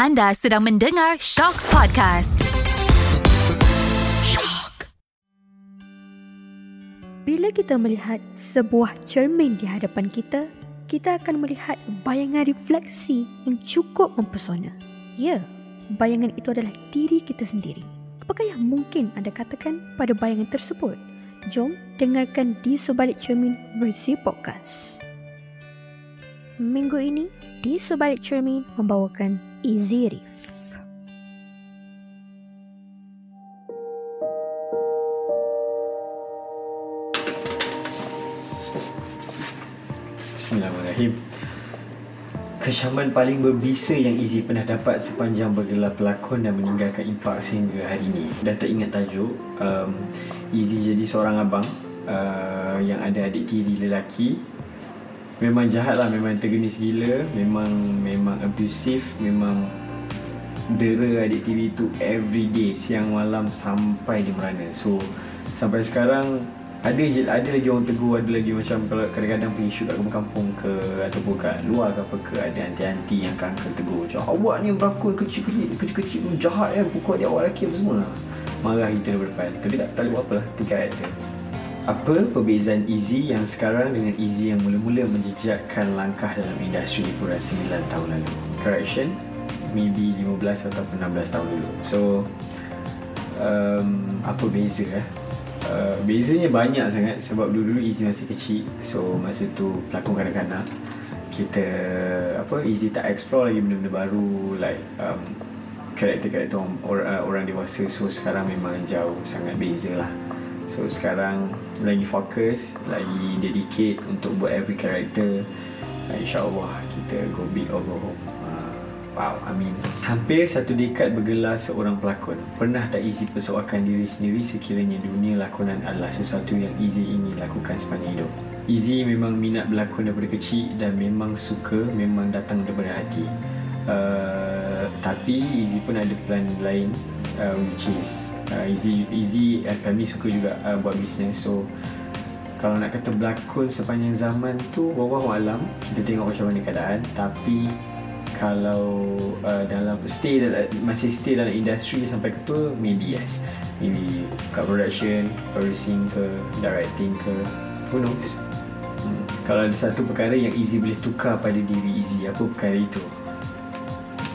Anda sedang mendengar Shock Podcast. Shock. Bila kita melihat sebuah cermin di hadapan kita, kita akan melihat bayangan refleksi yang cukup mempesona. Ya, bayangan itu adalah diri kita sendiri. Apakah yang mungkin anda katakan pada bayangan tersebut? Jom dengarkan di sebalik cermin versi podcast. Minggu ini, di sebalik cermin membawakan Reef. Bismillahirrahmanirrahim. Kecaman paling berbisa yang Izzy pernah dapat sepanjang bergelar pelakon dan meninggalkan impak sehingga hari ini. Dah tak ingat tajuk um, Izzy jadi seorang abang uh, yang ada adik tiri lelaki Memang jahat lah, memang tergenis gila Memang memang abusive, memang dera adik tiri tu everyday siang malam sampai dia merana. So sampai sekarang ada je ada lagi orang tegur ada lagi macam kalau kadang-kadang pergi shoot kat kampung-kampung ke ataupun kat luar ke apa ke ada anti-anti yang akan akan tegur. Macam awak ni berlakon kecil-kecil kecil-kecil jahat kan pukul dia awak lelaki apa semua. Marah kita daripada depan tapi tak, tak boleh buat apa lah tiga ada apa perbezaan Easy yang sekarang dengan Easy yang mula-mula menjejakkan langkah dalam industri hiburan 9 tahun lalu? Correction maybe 15 atau 16 tahun dulu. So um, apa beza eh? Uh, bezanya banyak sangat sebab dulu-dulu Easy masih kecil. So masa tu pelakon kanak-kanak kita apa Easy tak explore lagi benda-benda baru like um, karakter-karakter orang, uh, orang dewasa. So sekarang memang jauh sangat beza lah so sekarang lagi fokus lagi dedicate untuk buat every character insyaAllah kita go big or go home Wow, amin. Hampir satu dekad bergelar seorang pelakon. Pernah tak Izzy persoalkan diri sendiri sekiranya dunia lakonan adalah sesuatu yang Izzy ingin lakukan sepanjang hidup? Izzy memang minat berlakon daripada kecil dan memang suka, memang datang daripada hati. Uh, tapi Izzy pun ada plan lain uh, which is Izzy dan kami suka juga uh, buat bisnes. So, kalau nak kata berlakon sepanjang zaman tu, bawah malam, kita tengok macam mana keadaan. Tapi kalau uh, dalam stay dalam, masih stay dalam industri sampai ke tu maybe yes maybe kat production producing ke directing ke who knows hmm. kalau ada satu perkara yang Easy boleh tukar pada diri Easy apa perkara itu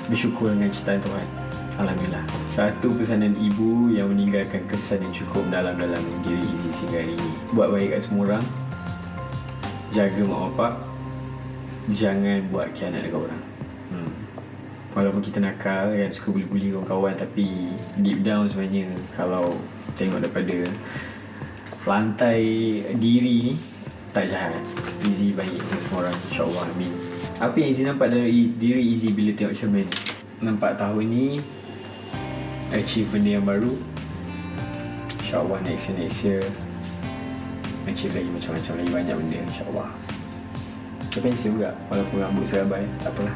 bersyukur dengan ciptaan Tuhan Alhamdulillah. Satu pesanan ibu yang meninggalkan kesan yang cukup dalam-dalam diri Easy sehingga hari ini. Buat baik kat semua orang. Jaga mak bapak. Jangan buat kianat dekat orang. Hmm. Walaupun kita nakal kan Suka buli-buli kawan-kawan Tapi deep down sebenarnya Kalau tengok daripada Lantai diri ni Tak jahat. Easy baik untuk semua orang InsyaAllah Amin. Apa yang Easy nampak dari diri Easy Bila tengok cermin? Nampak tahun ni Achieve benda yang baru. InsyaAllah next year next year Achieve lagi macam-macam lagi banyak benda InsyaAllah. Ke pensel juga Walaupun rambut saya abai Tak apalah.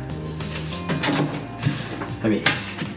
Habis